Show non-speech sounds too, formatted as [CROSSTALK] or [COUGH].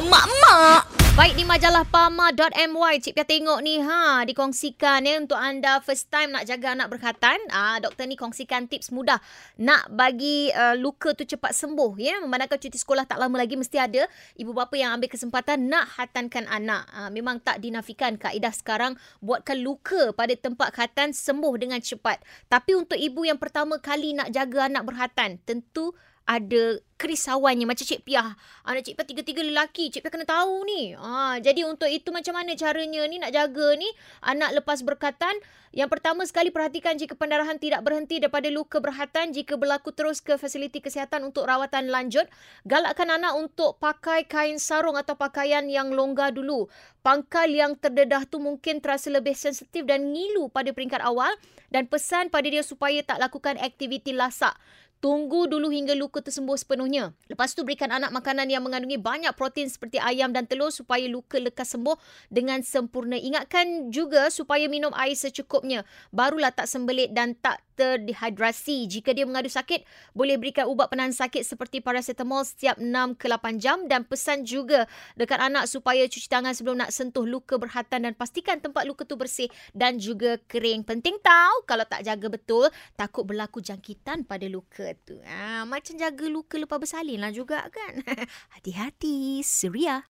mak-mak. Baik di majalah Pama.my Cik Pia tengok ni ha dikongsikan ya untuk anda first time nak jaga anak berkhatan. Ah doktor ni kongsikan tips mudah nak bagi uh, luka tu cepat sembuh ya. Memandangkan cuti sekolah tak lama lagi mesti ada ibu bapa yang ambil kesempatan nak khatankan anak. Ah memang tak dinafikan kaedah sekarang buatkan luka pada tempat khatan sembuh dengan cepat. Tapi untuk ibu yang pertama kali nak jaga anak berkhatan tentu ada kerisauannya macam Cik Piah. Anak Cik Piah tiga-tiga lelaki. Cik Piah kena tahu ni. Ha, jadi untuk itu macam mana caranya ni nak jaga ni anak lepas berkatan. Yang pertama sekali perhatikan jika pendarahan tidak berhenti daripada luka berhatan. Jika berlaku terus ke fasiliti kesihatan untuk rawatan lanjut. Galakkan anak untuk pakai kain sarung atau pakaian yang longgar dulu. Pangkal yang terdedah tu mungkin terasa lebih sensitif dan ngilu pada peringkat awal. Dan pesan pada dia supaya tak lakukan aktiviti lasak. Tunggu dulu hingga luka tersembuh sepenuhnya. Lepas tu berikan anak makanan yang mengandungi banyak protein seperti ayam dan telur supaya luka lekas sembuh dengan sempurna. Ingatkan juga supaya minum air secukupnya. Barulah tak sembelit dan tak terdehidrasi. Jika dia mengadu sakit, boleh berikan ubat penahan sakit seperti paracetamol setiap 6 ke 8 jam dan pesan juga dekat anak supaya cuci tangan sebelum nak sentuh luka berhatan dan pastikan tempat luka tu bersih dan juga kering. Penting tahu kalau tak jaga betul, takut berlaku jangkitan pada luka tu. Ha, macam jaga luka lepas bersalin lah juga kan. [LAUGHS] Hati-hati, Suria.